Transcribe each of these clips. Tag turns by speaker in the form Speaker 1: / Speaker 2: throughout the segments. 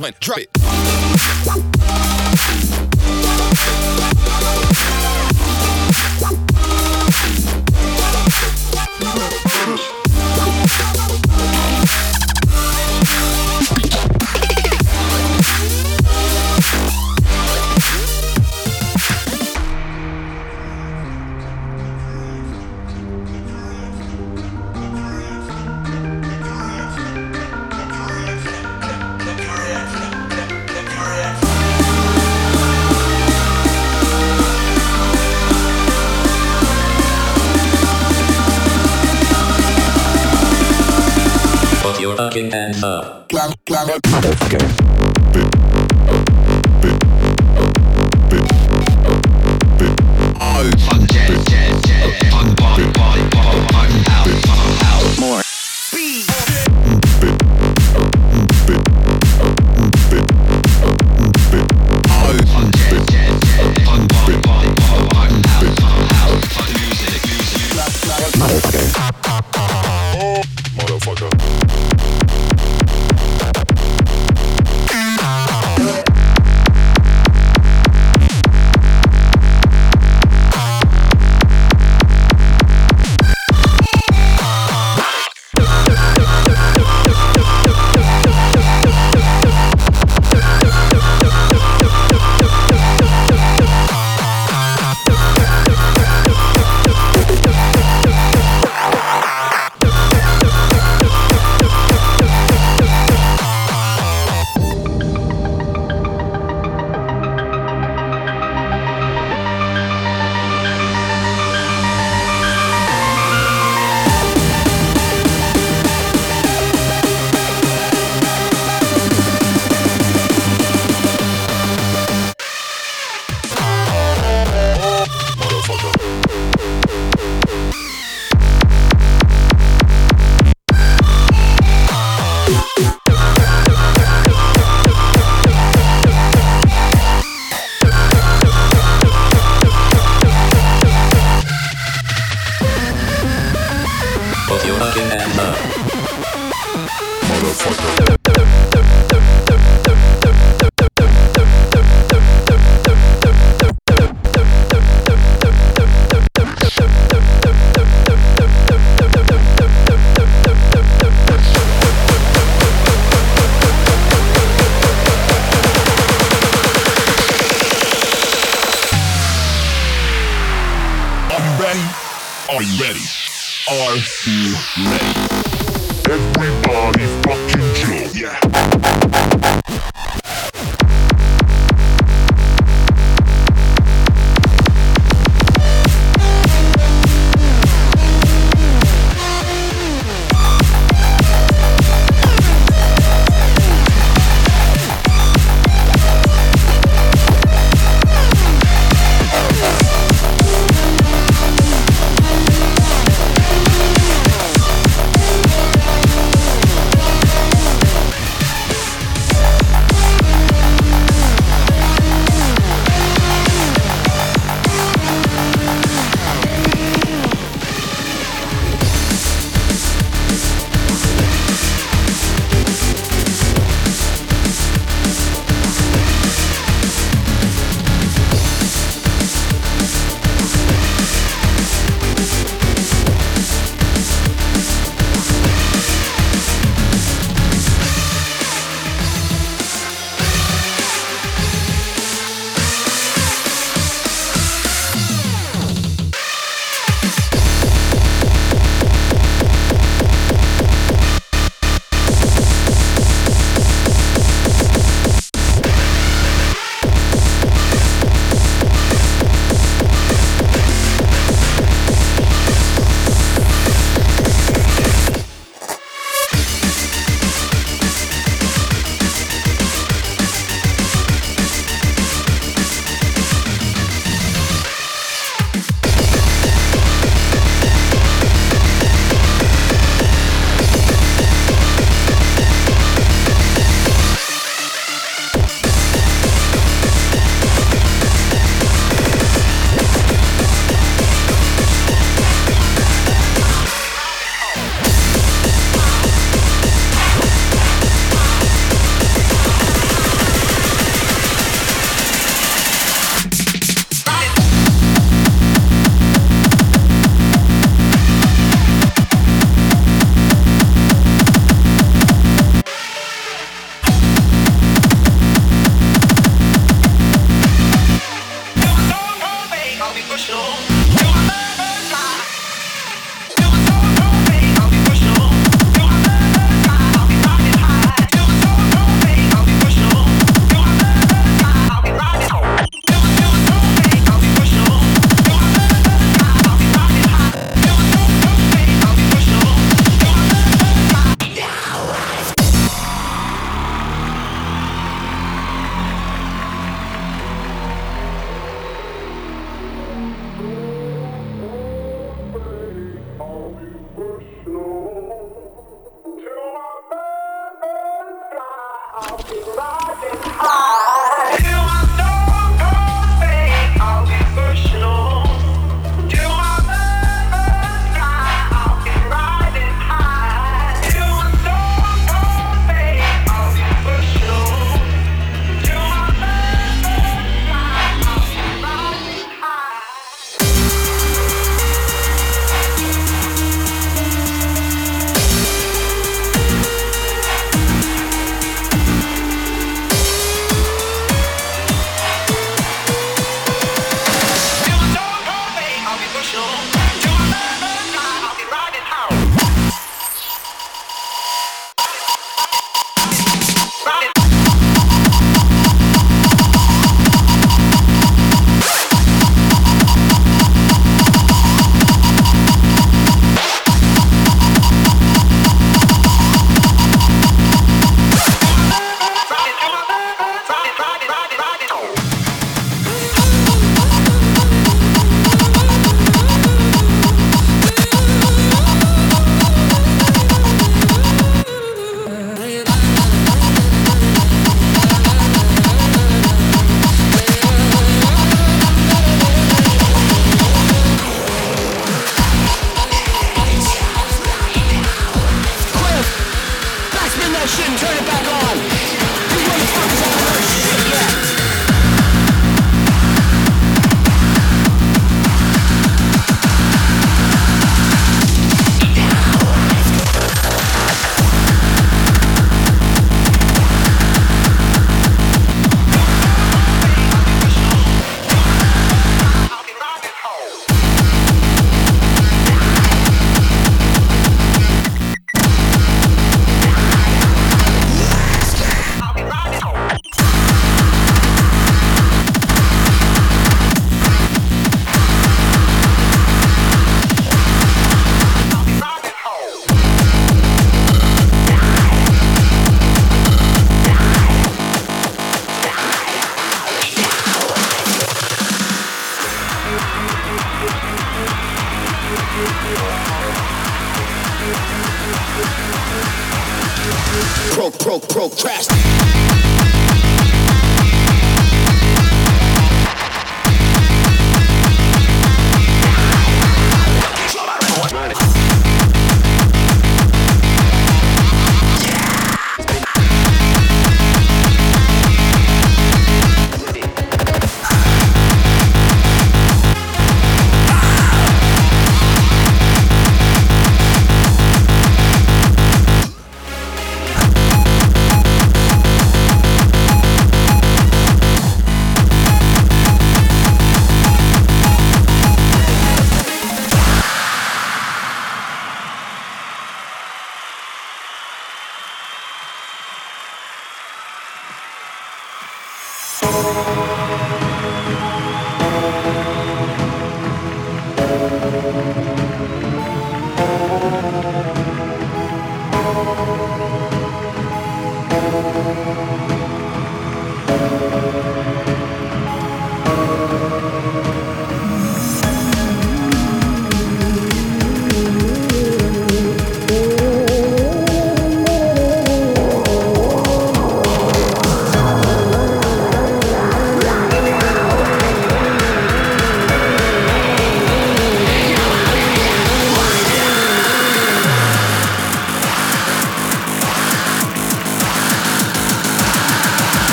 Speaker 1: one, drop it.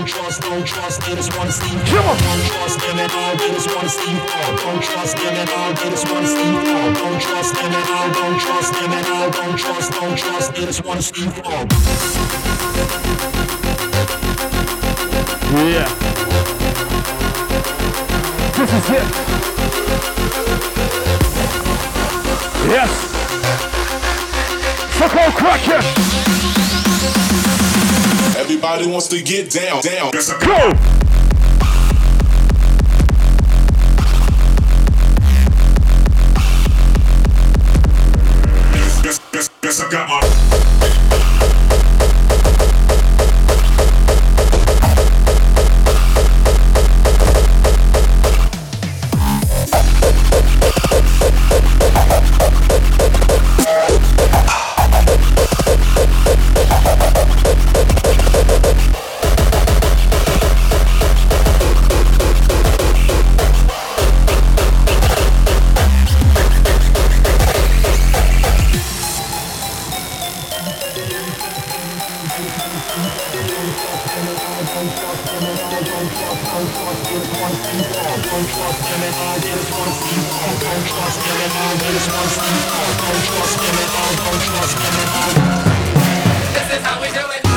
Speaker 2: Don't
Speaker 3: trust, don't trust, they just wanna see you
Speaker 4: on.
Speaker 3: Don't trust them at all, they just wanna see you fall. Don't trust them at all, they just wanna see you fall. Don't trust them at all, don't trust them at all, don't trust, don't trust, they just wanna see you fall.
Speaker 4: Yeah. This is it. Yes. So Core Kracker.
Speaker 5: Everybody wants to get down, down.
Speaker 4: Go.
Speaker 5: This is how we do
Speaker 6: it.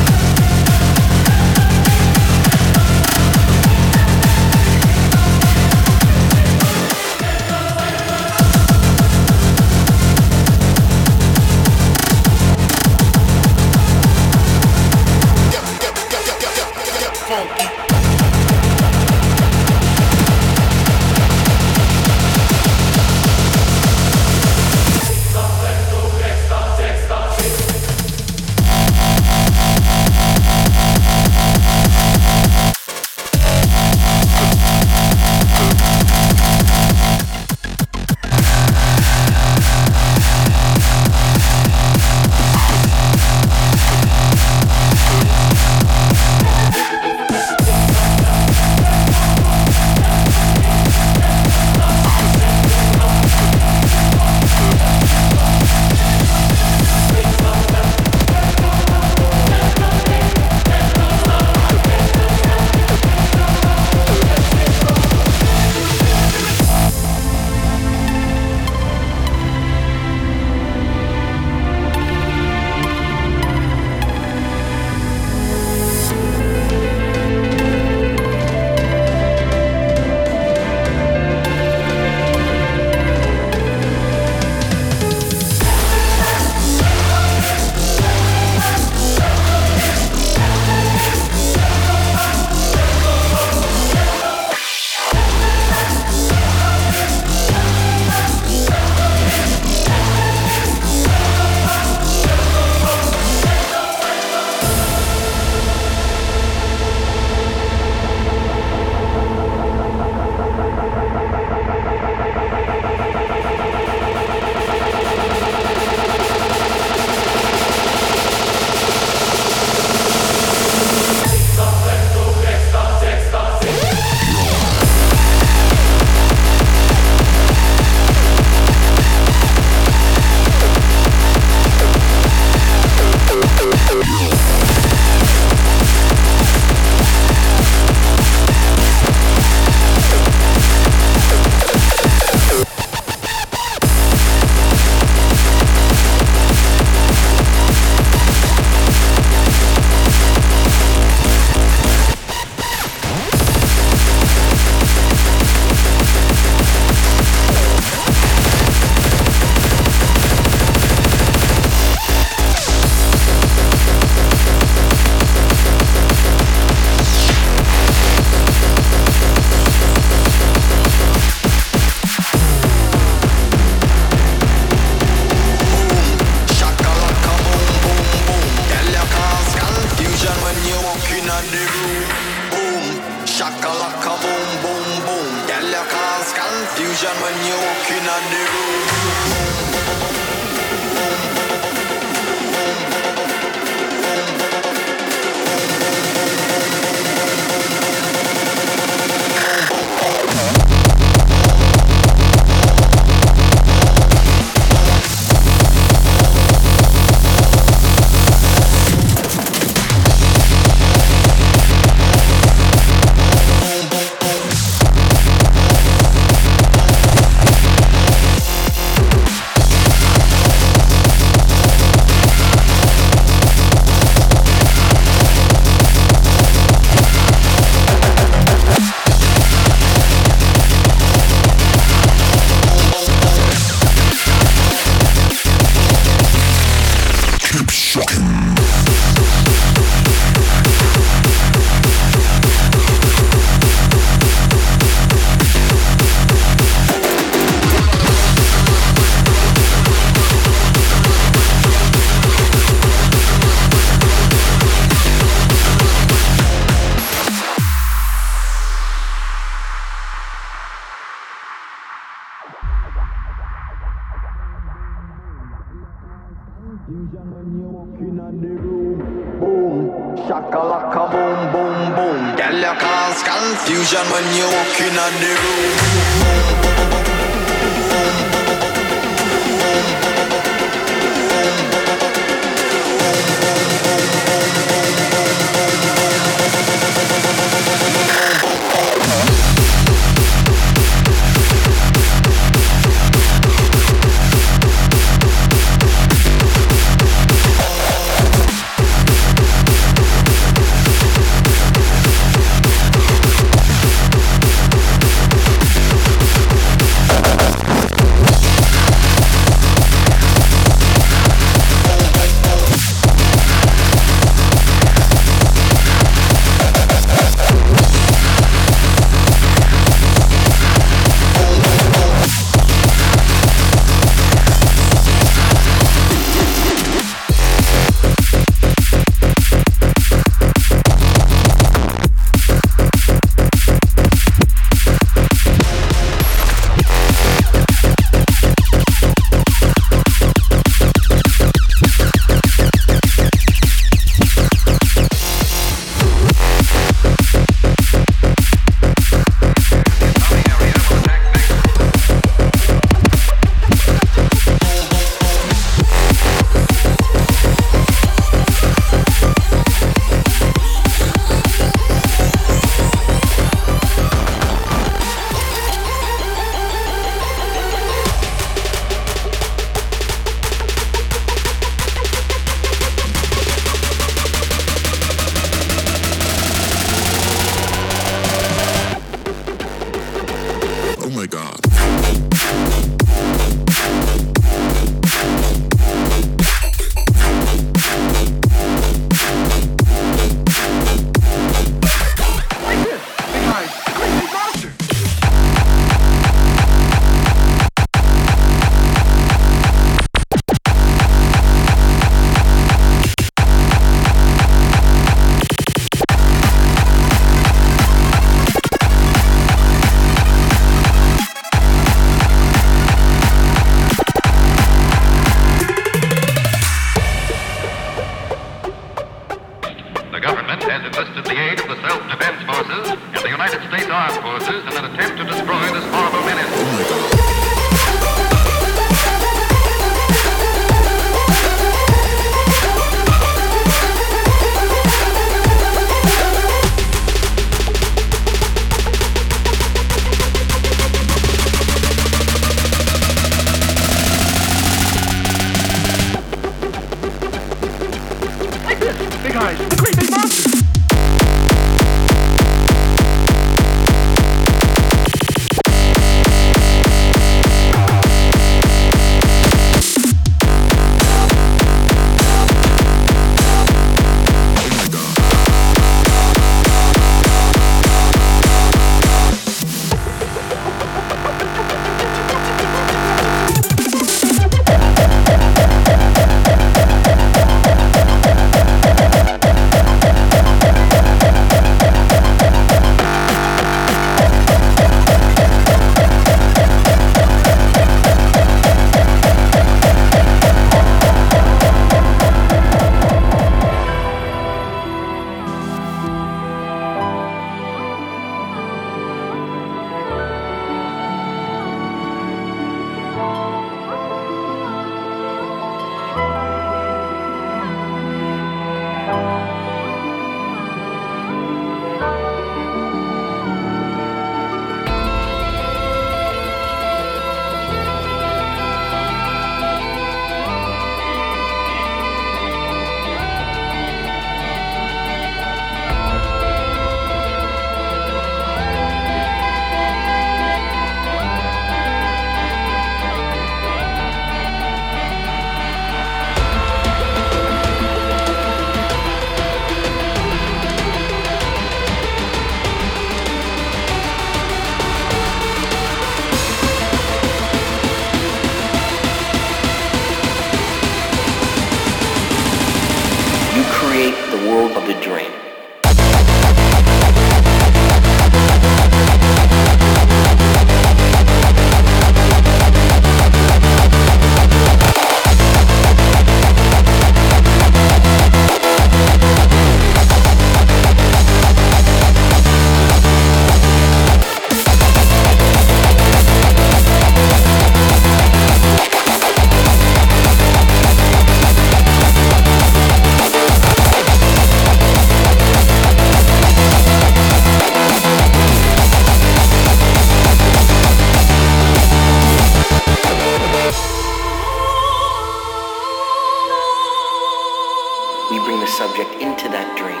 Speaker 6: The
Speaker 7: subject into that dream,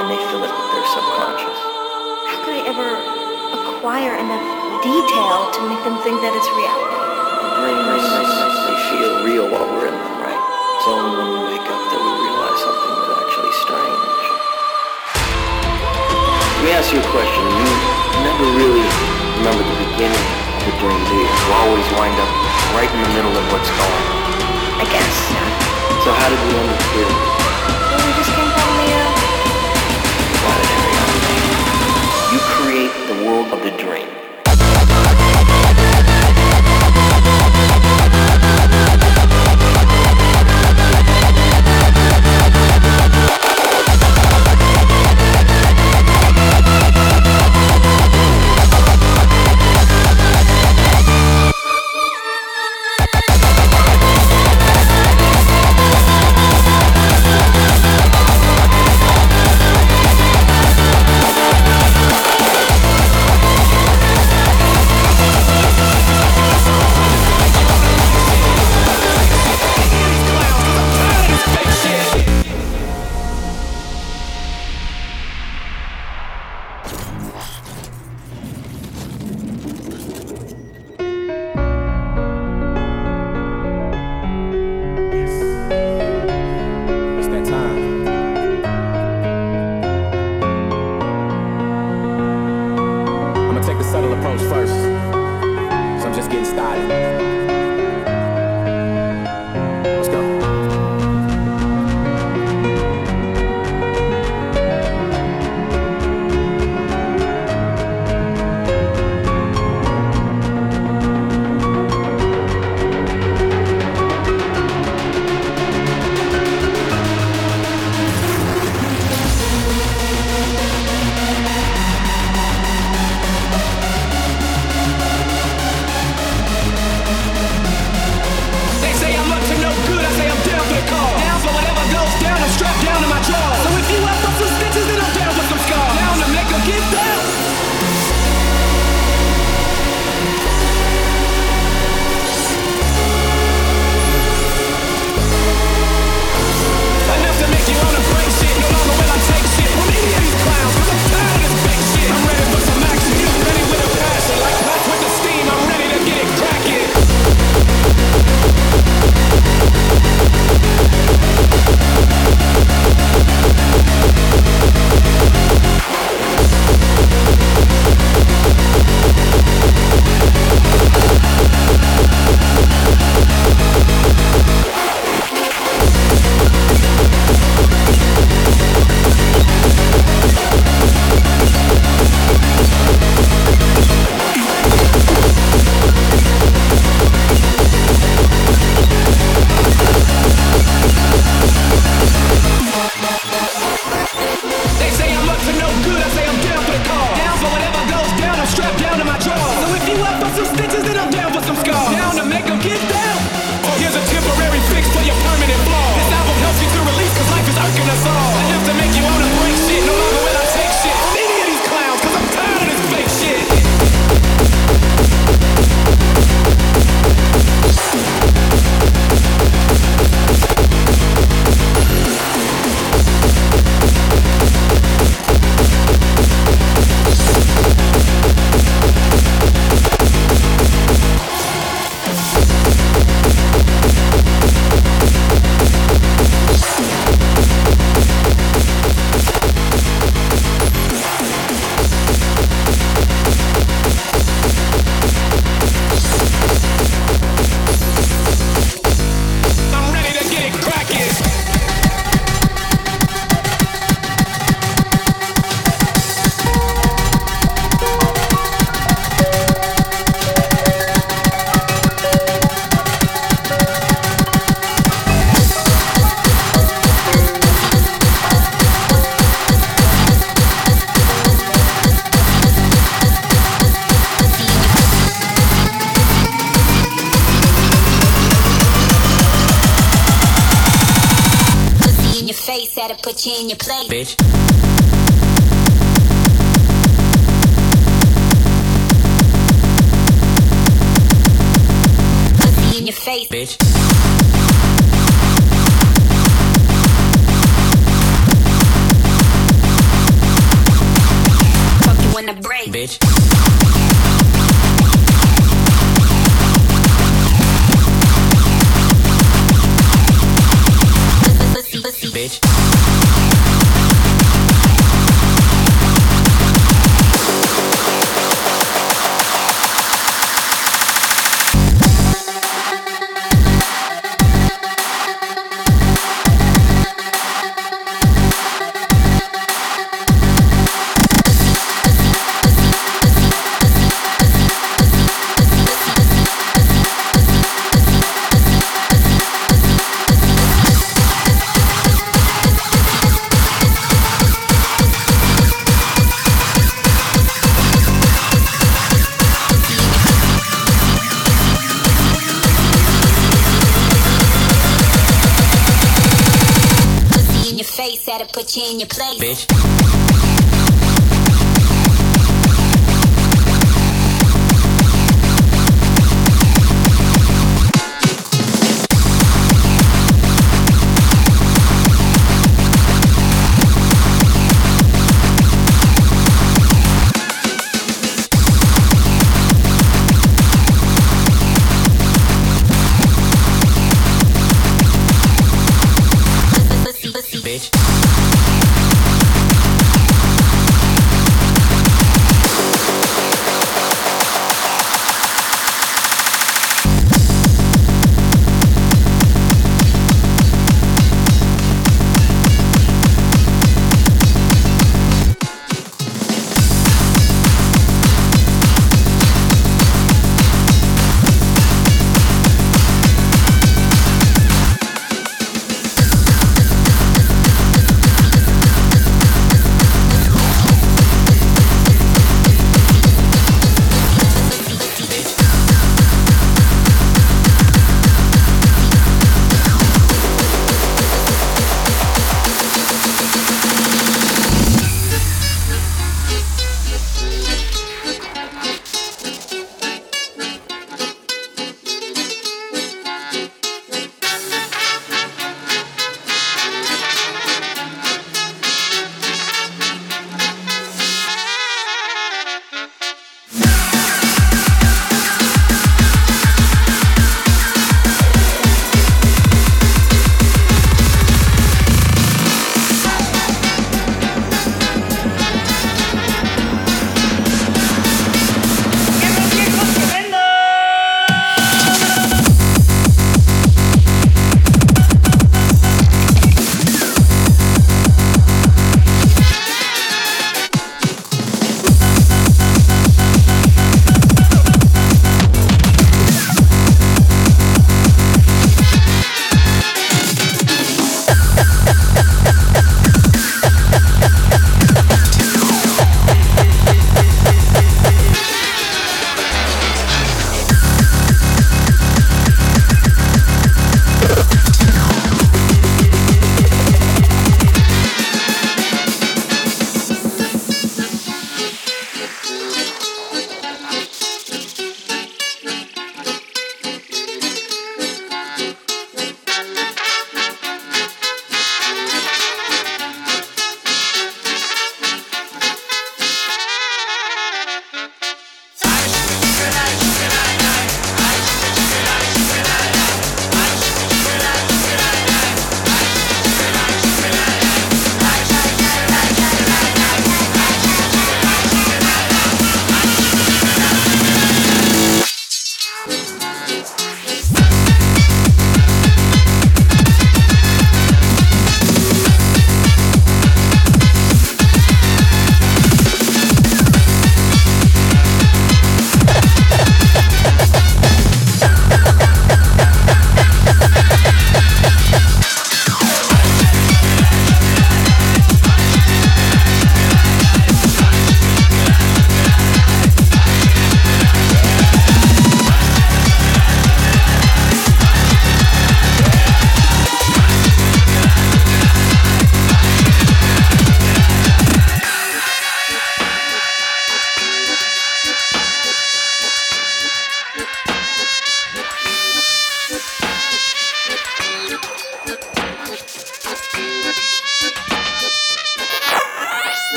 Speaker 7: and they fill it with their subconscious.
Speaker 8: How could I ever acquire enough detail to make them think that it's reality?
Speaker 7: Dreams, they feel real while we're in them, right? It's only when we wake up that we realize something was actually strange. Let me ask you a question. You never really remember the beginning of the dream, do you? You always wind up right in the middle of what's going on.
Speaker 8: I guess.
Speaker 7: So how did we end up here? World of the dream.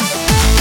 Speaker 9: Thank you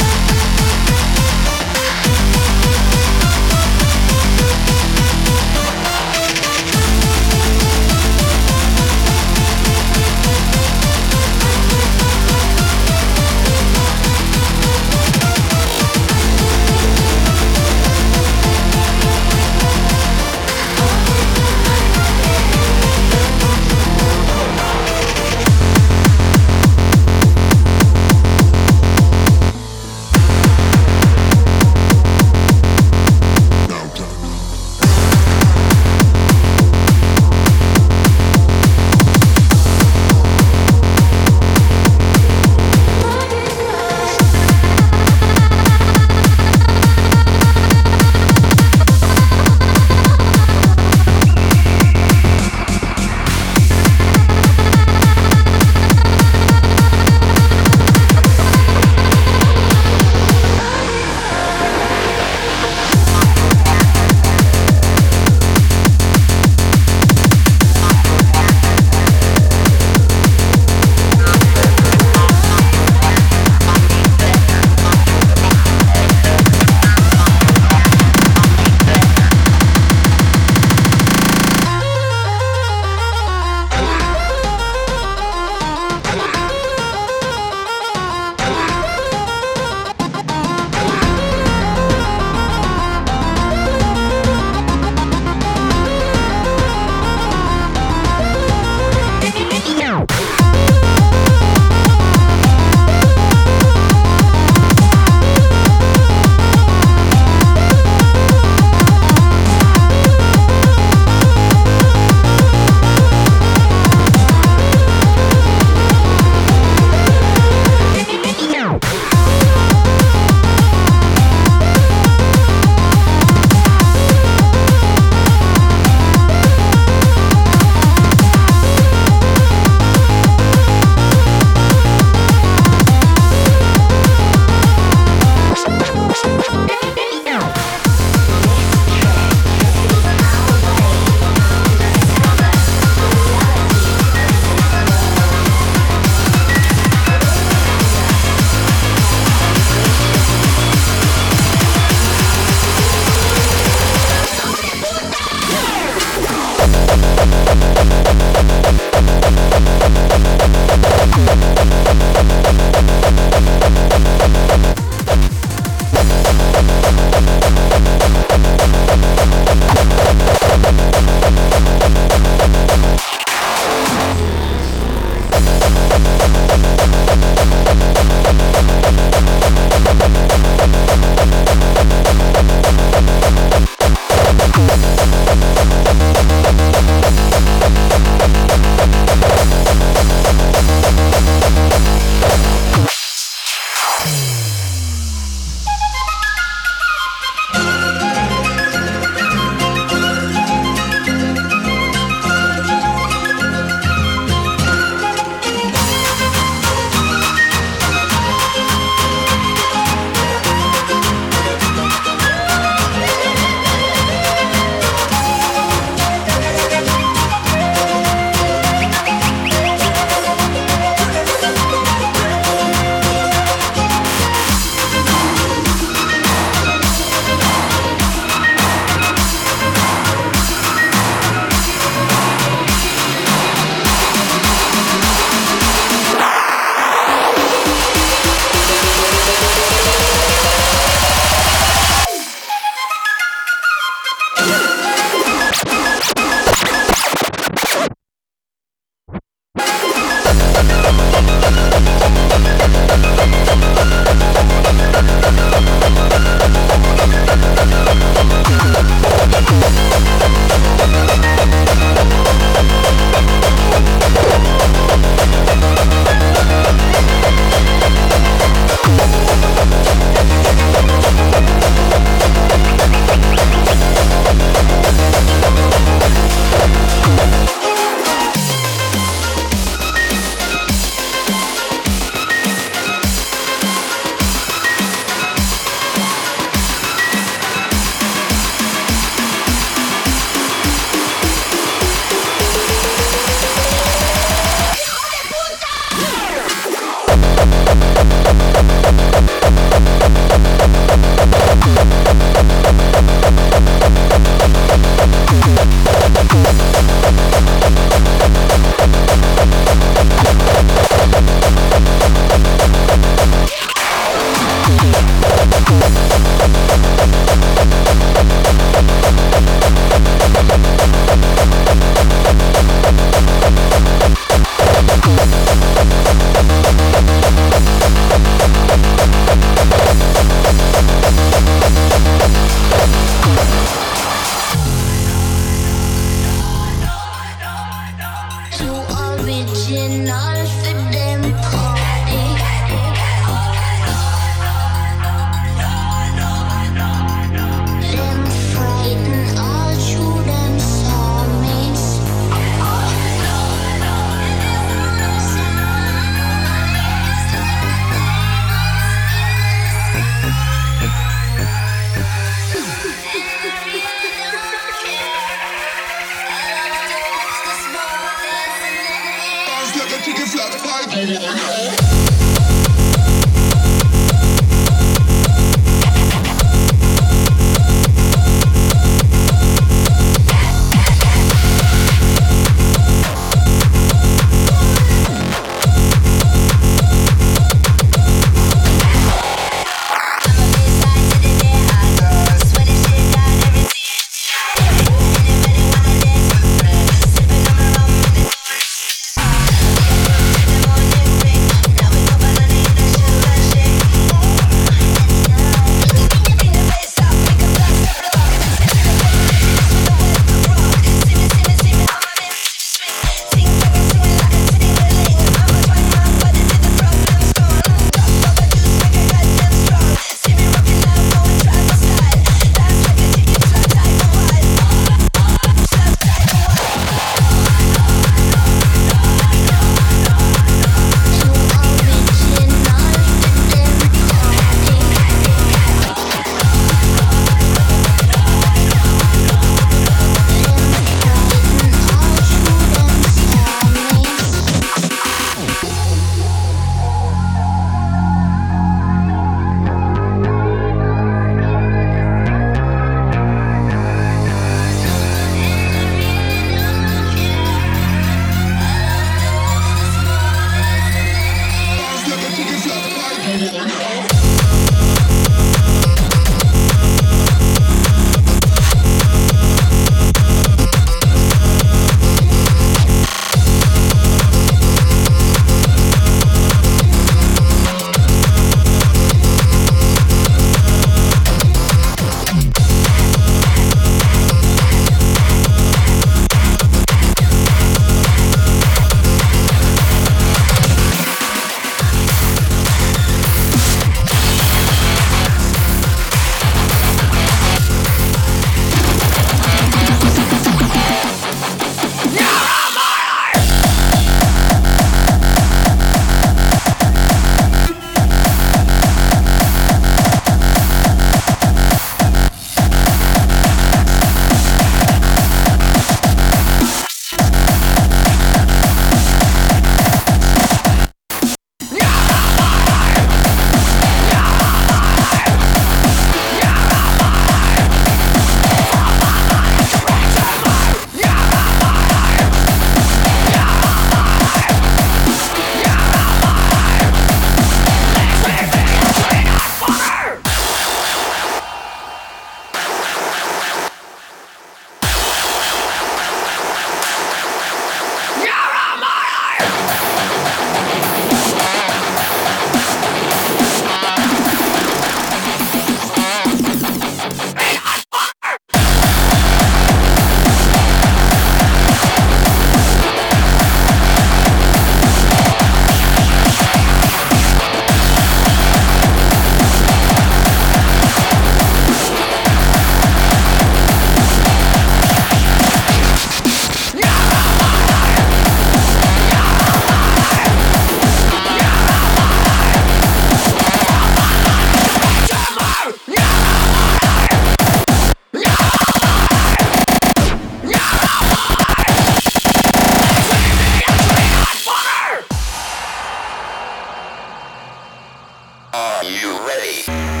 Speaker 2: Are you ready?